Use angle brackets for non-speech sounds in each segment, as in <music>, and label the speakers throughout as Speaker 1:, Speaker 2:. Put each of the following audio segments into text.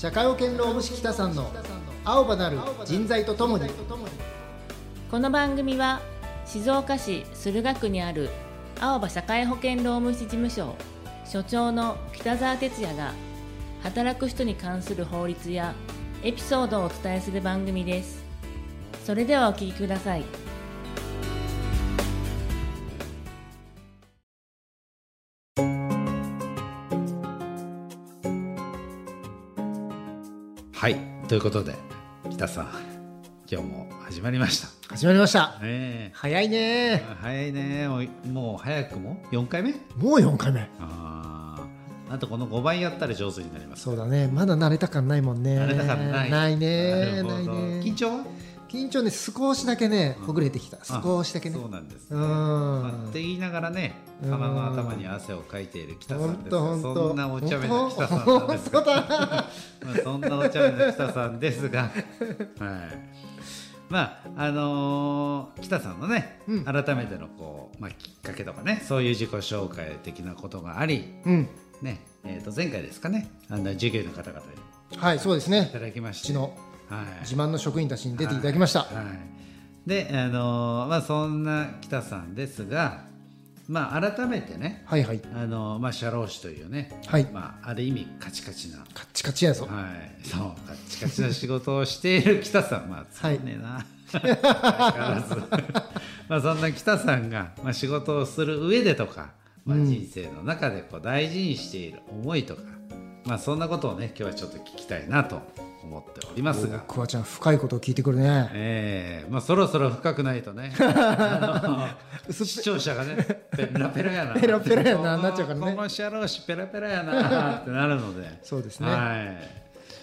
Speaker 1: 社会保険労務士北さんの青葉なる人材とともに。
Speaker 2: この番組は静岡市駿河区にある青葉社会保険労務士事務所所長の北澤哲也が働く人に関する法律やエピソードをお伝えする番組です。それではお聞きください。
Speaker 3: ということで北さん今日も始まりました。
Speaker 1: 始まりました。
Speaker 3: ね
Speaker 1: 早いね。
Speaker 3: 早いね。もう早くも？4回目？
Speaker 1: もう4回目。
Speaker 3: あああとこの5倍やったら上手になります。
Speaker 1: そうだね。まだ慣れた感ないもんね。
Speaker 3: 慣れた感ない。
Speaker 1: ないね
Speaker 3: な
Speaker 1: いね
Speaker 3: 緊張は？
Speaker 1: 緊張ね少しだけねほぐれてきた。
Speaker 3: あ
Speaker 1: 少しだけね。
Speaker 3: そうなんですね、
Speaker 1: うん。
Speaker 3: まあって言いながらね
Speaker 1: うん
Speaker 3: 鼻の頭に汗をかいている北さ
Speaker 1: ほん。
Speaker 3: んですそんなお茶目な北さんなんですが。まあそんなお茶目な北さんですが、<laughs> はい、まああのー北さんのね、
Speaker 1: うん。
Speaker 3: 改めてのこう、まあ、きっかけとかねそういう自己紹介的なことがあり、
Speaker 1: うん。
Speaker 3: ねえー、と前回ですかね。あの授業の方々に
Speaker 1: はいそうです
Speaker 3: い
Speaker 1: ね
Speaker 3: ただきまして。
Speaker 1: うちの。
Speaker 3: はい
Speaker 1: 自慢の職員たちに出ていただきました、
Speaker 3: はい、であのーまあそんな北さんですがまあ改めてね
Speaker 1: はいはい。
Speaker 3: あのーまあ社労士というね、
Speaker 1: はい。
Speaker 3: まあある意味カチカチな
Speaker 1: カッチカチやぞ、
Speaker 3: はい、そうカチカチな仕事をしている北さん。まあつまんねえな、相変わらず。まあそんな北さんが、まあ、仕事をする上でとか、まあ、
Speaker 1: うん。
Speaker 3: 人生の中でこう大事にしている思いとか、まあそんなことをね今日はちょっと聞きたいなと思っておりますが。
Speaker 1: クワちゃん深いことを聞いてくるね。
Speaker 3: ええ。まあそろそろ深くないとね。<laughs> 視聴者がねペラペラやな。
Speaker 1: ペラペラやななっちゃうからね。
Speaker 3: この社労士ペラペラやなってなるので。
Speaker 1: そうですね。
Speaker 3: はい。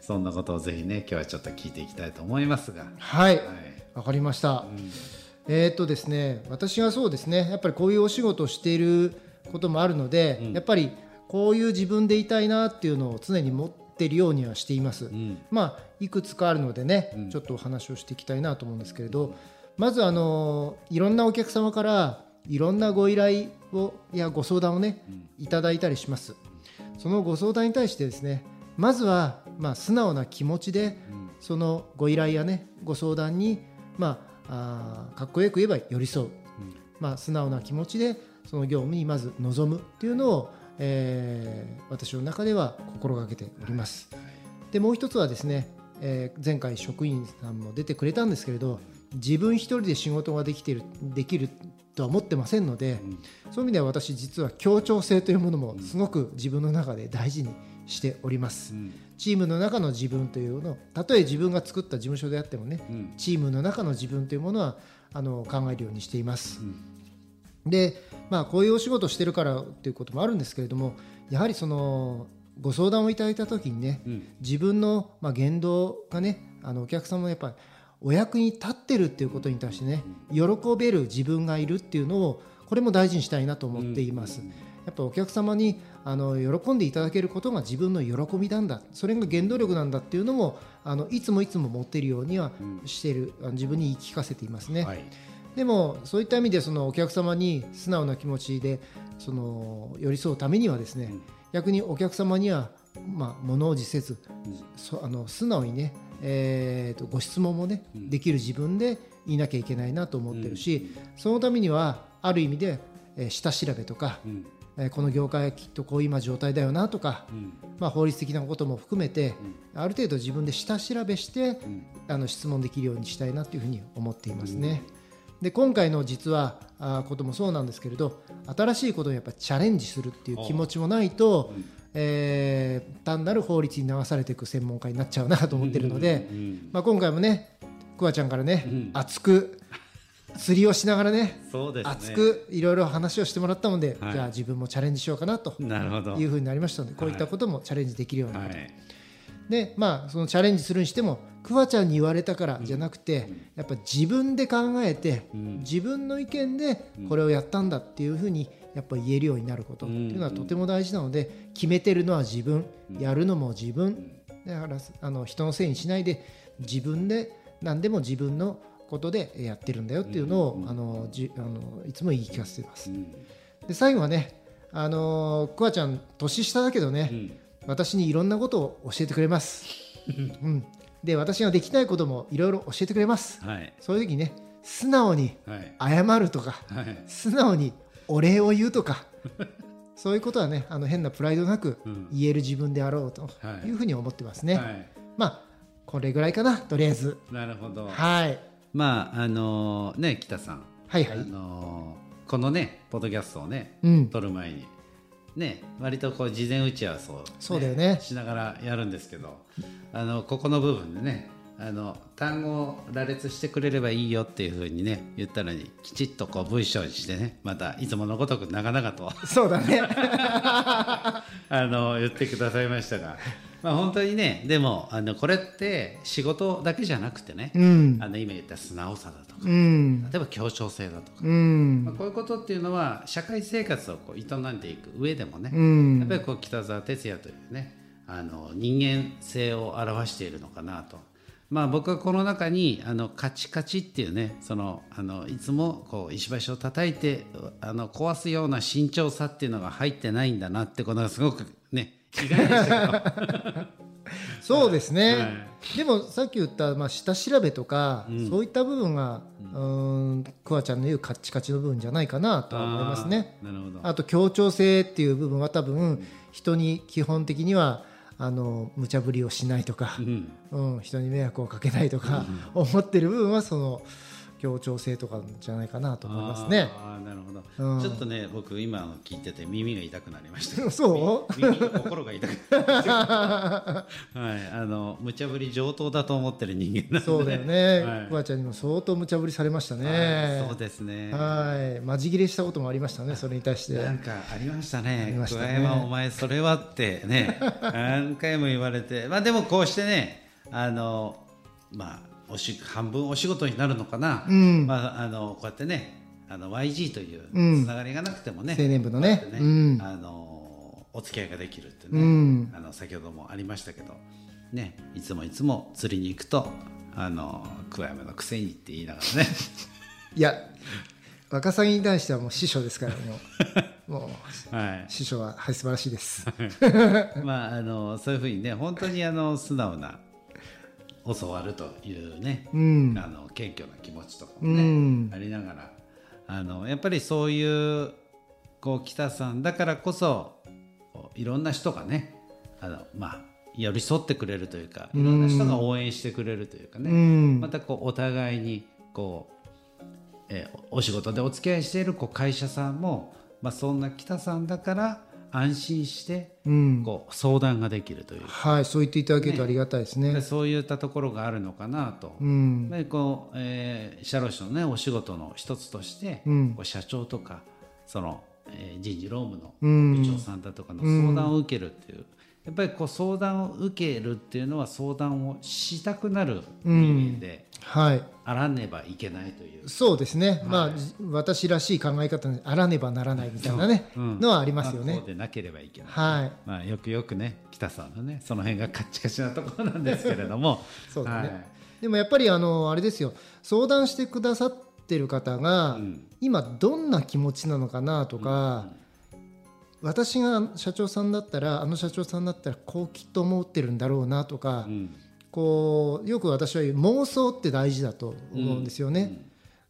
Speaker 3: そんなことをぜひね今日はちょっと聞いていきたいと思いますが。
Speaker 1: はい。
Speaker 3: はい。
Speaker 1: わかりました、
Speaker 3: うん。
Speaker 1: えーっとですね私がそうですねやっぱりこういうお仕事をしていることもあるので、
Speaker 3: うん。
Speaker 1: やっぱりこういう自分でいたいなっていうのを常に持っているようにはしています、
Speaker 3: うん。
Speaker 1: まあいくつかあるのでね、
Speaker 3: うん。
Speaker 1: ちょっとお話をしていきたいなと思うんですけれどまずあのいろんなお客様からいろんなご依頼をやご相談をね
Speaker 3: うん。
Speaker 1: いただいたりします。そのご相談に対してですねまずはまあ素直な気持ちで
Speaker 3: うん。
Speaker 1: そのご依頼やねご相談にまああーかっこよく言えば寄り添う、まあ、素直な気持ちでその業務にまず臨むっていうのを、えー私の中では心がけております。でもう一つはですね、えー前回職員さんも出てくれたんですけれど自分一人で仕事ができてるできるとは思ってませんので、
Speaker 3: うん。
Speaker 1: そういう意味では私実は協調性というものもすごく自分の中で大事にしております。
Speaker 3: うん。
Speaker 1: チームの中の自分というのをたとえ自分が作った事務所であってもね
Speaker 3: うん。
Speaker 1: チームの中の自分というものはあの考えるようにしています。
Speaker 3: うん
Speaker 1: でまあこういうお仕事をしてるからということもあるんですけれどもやはりそのご相談をいただいた時にね
Speaker 3: うん。
Speaker 1: 自分のまあ言動がねあのお客様のやっぱりお役に立ってるっていうことに対してね喜べる自分がいるっていうのをこれも大事にしたいなと思っています。やっぱお客様にあの喜んでいただけることが自分の喜びなんだ。それが原動力なんだっていうのもあのいつもいつも持っているようには
Speaker 3: うん。
Speaker 1: しているあの自分に言い聞かせていますね、
Speaker 3: はい
Speaker 1: でもそういった意味でそのお客様に素直な気持ちでその寄り添うためにはですね、
Speaker 3: うん。
Speaker 1: 逆にお客様には、まあ、物おじせず
Speaker 3: うん。
Speaker 1: そあの素直にね、えーとご質問もね、
Speaker 3: うん。
Speaker 1: できる自分でいなきゃいけないなと思ってるし、そのためにはある意味で、えー下調べとか、
Speaker 3: うん。
Speaker 1: えーこの業界はきっとこういう今状態だよなとか、
Speaker 3: うん。
Speaker 1: まあ、法律的なことも含めて、ある程度自分で下調べして
Speaker 3: うん。
Speaker 1: あの質問できるようにしたいなというふうに思っていますね。で今回の実はあこともそうなんですけれど新しいことにやっぱチャレンジするっていう気持ちもないと、
Speaker 3: うん。
Speaker 1: えー単なる法律に流されていく専門家になっちゃうなと思ってるので、
Speaker 3: うん
Speaker 1: まあ、今回もねくわちゃんからね、
Speaker 3: うん
Speaker 1: 熱く釣りをしながらね
Speaker 3: そうですね。
Speaker 1: 熱くいろいろ話をしてもらったので、
Speaker 3: はい。
Speaker 1: じゃあ自分もチャレンジしようかなというふうになりましたのでこういったこともチャレンジできるようになると、
Speaker 3: はい
Speaker 1: でまあそのチャレンジするにしてもくわちゃんに言われたからじゃなくて、やっぱ自分で考えて、
Speaker 3: うん。
Speaker 1: 自分の意見でこれをやったんだっていうふうにやっぱ言えるようになることっていうのはとても大事なので決めてるのは自分やるのも自分だからあの人のせいにしないで自分で何でも自分のことでやってるんだよっていうのを、あのじあのいつも言い聞かせてます。
Speaker 3: うん。
Speaker 1: で最後はねあのくわちゃん年下だけどね、
Speaker 3: うん
Speaker 1: 私にいろんなことを教えてくれます、うん、で私ができないこともいろいろ教えてくれます。
Speaker 3: はい。
Speaker 1: そういう時にね素直に
Speaker 3: はい。
Speaker 1: 謝るとか
Speaker 3: はい。
Speaker 1: 素直にお礼を言うとか <laughs> そういうことはねあの変なプライドなく
Speaker 3: うん。
Speaker 1: 言える自分であろうと
Speaker 3: はい。
Speaker 1: いうふうに思ってますね、
Speaker 3: はい。
Speaker 1: まあこれぐらいかなとりあえず。
Speaker 3: なるほど。
Speaker 1: はい。
Speaker 3: まああのね北さん。あ
Speaker 1: はいはい。
Speaker 3: のこのねポッドキャストをね
Speaker 1: うん。
Speaker 3: 撮る前にね割とこう事前打ち合わせを、
Speaker 1: そうだよね。
Speaker 3: しながらやるんですけどあのここの部分でねあの単語を羅列してくれればいいよっていうふうにね言ったのにきちっとこう文章にしてねまたいつものごとく長々と
Speaker 1: そうだね。<laughs>
Speaker 3: あの言ってくださいましたが、まあ、本当にねでもあのこれって仕事だけじゃなくてね、
Speaker 1: うん。
Speaker 3: あの今言った素直さだとか
Speaker 1: うん。
Speaker 3: 例えば協調性だとか、
Speaker 1: うん。
Speaker 3: まあ、こういうことっていうのは社会生活をこう営んでいく上でもね、
Speaker 1: うん。
Speaker 3: やっぱりこう北澤哲也というねあの人間性を表しているのかなと。まあ、僕はこの中にあのカチカチっていうねそのあのいつもこう石橋を叩いてあの壊すような慎重さっていうのが入ってないんだなってことがすごくね意外でしたけど <laughs>
Speaker 1: そうですね、
Speaker 3: は
Speaker 1: でもさっき言った、まあ、下調べとか、
Speaker 3: うん。
Speaker 1: そういった部分がうーんクワちゃんの言うカッチカチの部分じゃないかなとは思いますね。
Speaker 3: あーなるほど。
Speaker 1: あと協調性っていう部分は多分人に基本的にはあの無茶ぶりをしないとか
Speaker 3: う、ん。
Speaker 1: うん、人に迷惑をかけないとか、<laughs> 思ってる部分はその協調性とかじゃないかなと思いますね。
Speaker 3: あーなるほど、
Speaker 1: うん。
Speaker 3: ちょっとね僕今の聞いてて耳が痛くなりました。<laughs>
Speaker 1: そう
Speaker 3: 耳と心が痛く <laughs> はいあの無茶ぶり上等だと思ってる人間なんで、ね、
Speaker 1: そうだよね、
Speaker 3: はい。
Speaker 1: クワちゃんにも相当無茶ぶりされました
Speaker 3: はい
Speaker 1: ね。
Speaker 3: そうですね。
Speaker 1: はい、マジ切れしたこともありましたね、それに対して。
Speaker 3: なんかありましたね。
Speaker 1: ありましたね。
Speaker 3: お前それはってね何回も言われて。まあでもこうしてねあのまあおし半分お仕事になるのかな、
Speaker 1: うん。
Speaker 3: まああのこうやってねあの YG という
Speaker 1: うん。
Speaker 3: つながりがなくてもね、
Speaker 1: 青年部のね。
Speaker 3: こう
Speaker 1: ん。
Speaker 3: あのお付き合いができるってね、
Speaker 1: うん。
Speaker 3: あの先ほどもありましたけどねいつもいつも釣りに行くとあの桑山のくせにって言いながらね。<laughs>
Speaker 1: いや、若さぎに対してはもう師匠ですから、もう、<laughs> もう
Speaker 3: はい。
Speaker 1: 師匠は、はい、素晴らしいです。<laughs>
Speaker 3: まああのそういうふうにね本当にあの素直な教わるというね、
Speaker 1: うん。
Speaker 3: あの謙虚な気持ちとか
Speaker 1: う
Speaker 3: もね、
Speaker 1: ん。
Speaker 3: ありながらあのやっぱりそういうこう北さんだからこそいろんな人がねあのまあ寄り添ってくれるというかいろんな人が応援してくれるというかね、
Speaker 1: うん。
Speaker 3: またこうお互いにこう、えーお仕事でお付き合いしているこう会社さんも、まあ、そんな北さんだから安心して
Speaker 1: うん。
Speaker 3: こう相談ができるという、
Speaker 1: はい、そう言っていただけるとありがたいですね。
Speaker 3: でそういったところがあるのかなと。
Speaker 1: うん。
Speaker 3: こう、えー社労士のねお仕事の一つとして、
Speaker 1: うん。
Speaker 3: こう社長とかその、えー人事労務の
Speaker 1: うん。
Speaker 3: 部長さんだとかの相談を受けるっていう、やっぱりこう相談を受けるっていうのは相談をしたくなる人間で
Speaker 1: はい、
Speaker 3: あらねばいけないという、
Speaker 1: そうですね、まあ、じ私らしい考え方にあらねばならないみたいなね、
Speaker 3: うん。
Speaker 1: のはありますよね。
Speaker 3: まあ。でなければいけない、
Speaker 1: はい、
Speaker 3: まあ、よくよくね北さんのねその辺がカッチカチなところなんですけれども。<laughs>
Speaker 1: そうだね。
Speaker 3: はい。
Speaker 1: でもやっぱりあのあれですよ。相談してくださってる方が、
Speaker 3: うん。
Speaker 1: 今どんな気持ちなのかなとか、私が社長さんだったらあの社長さんだったらこうきっと思ってるんだろうなとか、
Speaker 3: うん。
Speaker 1: こうよく私は言う妄想って大事だと思うんですよね。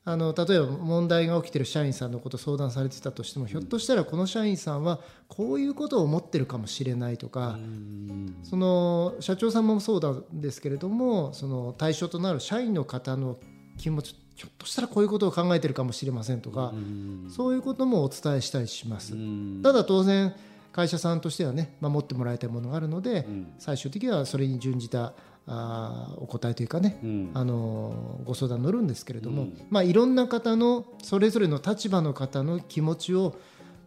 Speaker 1: あの例えば問題が起きてる社員さんのこと相談されてたとしても、ひょっとしたらこの社員さんはこういうことを思ってるかもしれないとか、
Speaker 3: うん。
Speaker 1: その社長さんもそうなんですけれどもその対象となる社員の方の気持ちひょっとしたらこういうことを考えてるかもしれませんとか、
Speaker 3: うん。
Speaker 1: そういうこともお伝えしたりします。
Speaker 3: うん。
Speaker 1: ただ当然会社さんとしてはね守ってもらいたいものがあるので、
Speaker 3: うん。
Speaker 1: 最終的にはそれに準じたあーお答えというかね、
Speaker 3: うん。
Speaker 1: あのーご相談乗るんですけれども、
Speaker 3: うん。
Speaker 1: まあ、いろんな方のそれぞれの立場の方の気持ちを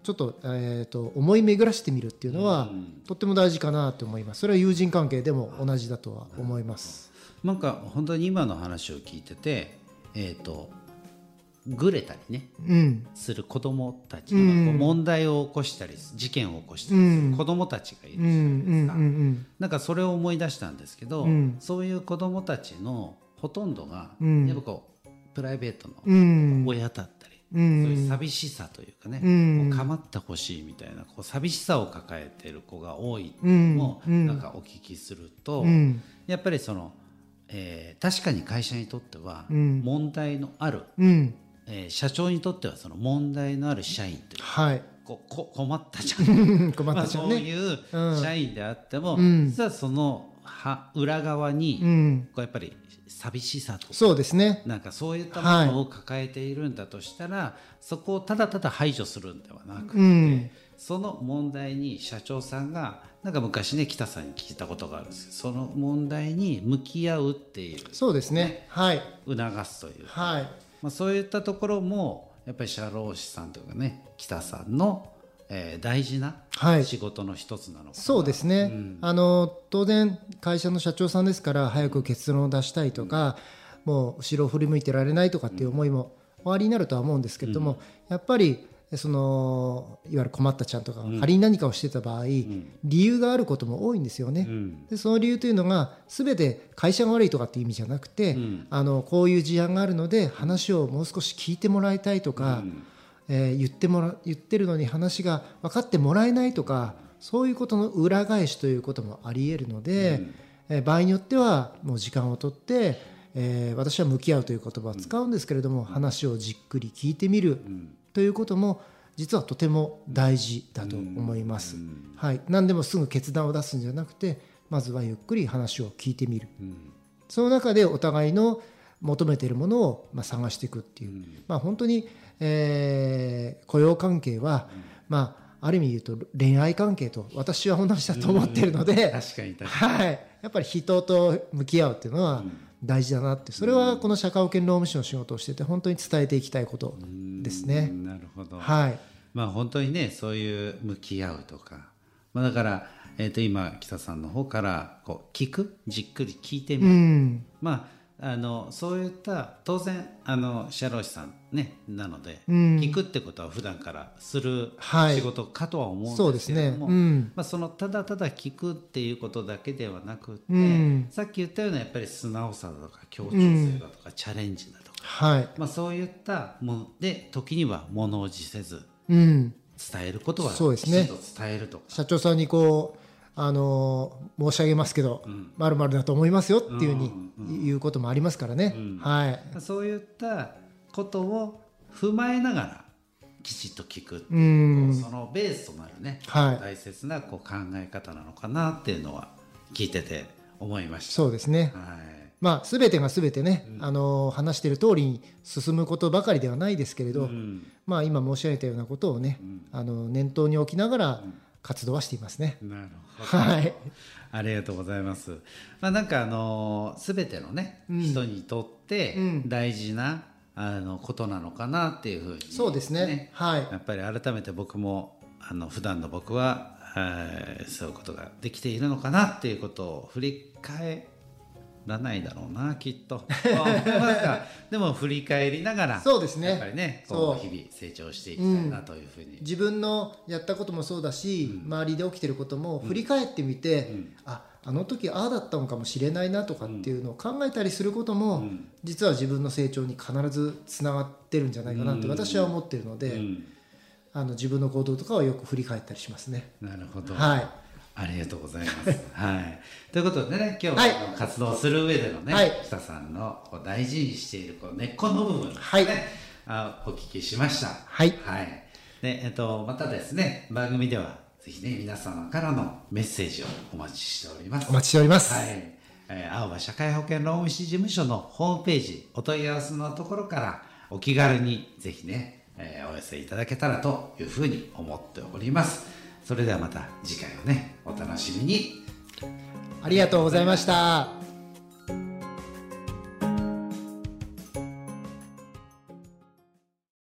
Speaker 1: ちょっと,、えー、と思い巡らしてみるっていうのは、
Speaker 3: うん。
Speaker 1: とっても大事かなと思います。それは友人関係でも同じだとは思います。
Speaker 3: なんか本当に今の話を聞いてて、えー、とぐれたりね
Speaker 1: うん。
Speaker 3: する子どもたち、
Speaker 1: うん。
Speaker 3: こう問題を起こしたり事件を起こしたりす
Speaker 1: うん。
Speaker 3: る子どもたちがいる
Speaker 1: うんうんうん
Speaker 3: なんかそれを思い出したんですけど、
Speaker 1: うん。
Speaker 3: そういう子どもたちのほとんどが、
Speaker 1: うん。
Speaker 3: やっぱこうプライベートの親だったり、
Speaker 1: うん。
Speaker 3: そういう寂しさというかね、
Speaker 1: う
Speaker 3: 構ってほしいみたいなこう寂しさを抱えてる子が多い
Speaker 1: うん。
Speaker 3: のも
Speaker 1: うん。
Speaker 3: なんかお聞きすると、
Speaker 1: うん。
Speaker 3: やっぱりその、えー確かに会社にとっては
Speaker 1: うん。
Speaker 3: 問題のある、
Speaker 1: うん。
Speaker 3: えー社長にとってはその問題のある社員という
Speaker 1: はい。
Speaker 3: ここ困ったじゃん。<laughs>
Speaker 1: 困ったじゃんね。
Speaker 3: いう
Speaker 1: うん。
Speaker 3: 社員であっても、
Speaker 1: うん。
Speaker 3: 実はそのは裏側に、
Speaker 1: うん。
Speaker 3: こうやっぱり寂しさとか
Speaker 1: そうですね。
Speaker 3: なんかそういったものを抱えているんだとしたら、そこをただただ排除するんではなくて、
Speaker 1: うん
Speaker 3: その問題に社長さんがなんか昔ね北さんに聞いたことがあるんですその問題に向き合うっていう。
Speaker 1: そうですね。はい。
Speaker 3: 促すという、
Speaker 1: はい。
Speaker 3: まあ、そういったところもやっぱり社労士さんというかね北さんの、えー大事な
Speaker 1: はい。
Speaker 3: 仕事の一つなのかな、
Speaker 1: そうですね、あの当然会社の社長さんですから早く結論を出したいとか、もう後ろを振り向いてられないとかっていう思いもおありになるとは思うんですけれども、やっぱりそのいわゆる困ったちゃんとか仮に何かをしてた場合、理由があることも多いんですよね。
Speaker 3: うん。
Speaker 1: でその理由というのが全て会社が悪いとかっていう意味じゃなくて、
Speaker 3: ん。
Speaker 1: あのこういう事案があるので話をもう少し聞いてもらいたいとか、えー言ってもら言ってるのに話が分かってもらえないとかそういうことの裏返しということもありえるので、えー場合によってはもう時間を取って、えー私は向き合うという言葉を使うんですけれども、話をじっくり聞いてみるということも実はとても大事だと思います。はい、何でもすぐ決断を出すんじゃなくてまずはゆっくり話を聞いてみる、その中でお互いの求めているものをまあ探していくっていう、まあ、本当に、えー雇用関係は、まあ、ある意味言うと恋愛関係と私は同じだと思っているので、
Speaker 3: 確かに
Speaker 1: はい、やっぱり人と向き合うっていうのは大事だなって。それはこの社会保険労務士の仕事をしてて本当に伝えていきたいことですね。
Speaker 3: になるほど、
Speaker 1: はい、
Speaker 3: まあ本当にねそういう向き合うとか、まあ、だから、えー、と今北さんの方からこう聞く？じっくり聞いてみ
Speaker 1: う
Speaker 3: る、
Speaker 1: ん。
Speaker 3: まああのそういった当然あの社労士さんねなので、
Speaker 1: うん。
Speaker 3: 聞くってことは普段からする
Speaker 1: はい。
Speaker 3: 仕事かとは思
Speaker 1: そううんです
Speaker 3: けれども、
Speaker 1: うん。
Speaker 3: まあ、そのただただ聞くっていうことだけではなくて、
Speaker 1: うん。
Speaker 3: さっき言ったようなやっぱり素直さだとか協調性だとか、チャレンジだとか、
Speaker 1: はい。
Speaker 3: まあ、そういったもので時には物おじせず
Speaker 1: うん、
Speaker 3: 伝えることは
Speaker 1: そうですね。
Speaker 3: 伝えると。か
Speaker 1: 社長さんにこうあの申し上げますけどまるまるだと思いますよっていうふうに言うこともありますからね、はい、
Speaker 3: そういったことを踏まえながらきちっと聞くって
Speaker 1: う
Speaker 3: いう、
Speaker 1: ん。
Speaker 3: そのベースとなるね、
Speaker 1: はい。
Speaker 3: 大切なこう考え方なのかなっていうのは聞いてて思いまし
Speaker 1: そうですね。
Speaker 3: た。はい
Speaker 1: まあ全てが全てね、あの話している通りに進むことばかりではないですけれど、
Speaker 3: うん。
Speaker 1: まあ今申し上げたようなことをね、あの念頭に置きながら活動はしていますね。
Speaker 3: なるほど。
Speaker 1: はい、
Speaker 3: ありがとうございます。まあなんかあのすべてのね、人にとって
Speaker 1: うん。
Speaker 3: 大事なあのことなのかなっていうふうに、
Speaker 1: そうですね。はい。
Speaker 3: やっぱり改めて僕もあの普段の僕は、えーそういうことができているのかなっていうことを振り返らないだろうな <laughs> きっと。でも振り返りながら
Speaker 1: そうですね。
Speaker 3: やっぱりねこう日々成長していきたいなというふうに。
Speaker 1: 自分のやったこともそうだし、周りで起きてることも振り返ってみて、ああの時ああだったのかもしれないなとかっていうのを考えたりすることも、実は自分の成長に必ずつながってるんじゃないかなって私は思ってるので、
Speaker 3: うん。
Speaker 1: あの自分の行動とかはよく振り返ったりしますね。
Speaker 3: なるほど。
Speaker 1: はい
Speaker 3: ありがとうございます。<laughs> はい。ということでね、今日
Speaker 1: は
Speaker 3: 活動する上でのね、
Speaker 1: はい
Speaker 3: 北さんのこう大事にしているこう根っこの部分ね、
Speaker 1: はい
Speaker 3: あお聞きしました。
Speaker 1: はい
Speaker 3: はい。で、えっと、またですね、番組では、ぜひね、皆様からのメッセージをお待ちしております。
Speaker 1: お待ちしております。
Speaker 3: はい。えー青葉社会保険労務士事務所のホームページ、お問い合わせのところから、お気軽にぜひね、えーお寄せいただけたらというふうに思っております。それではまた次回をね、お楽しみに。
Speaker 1: ありがとうございました。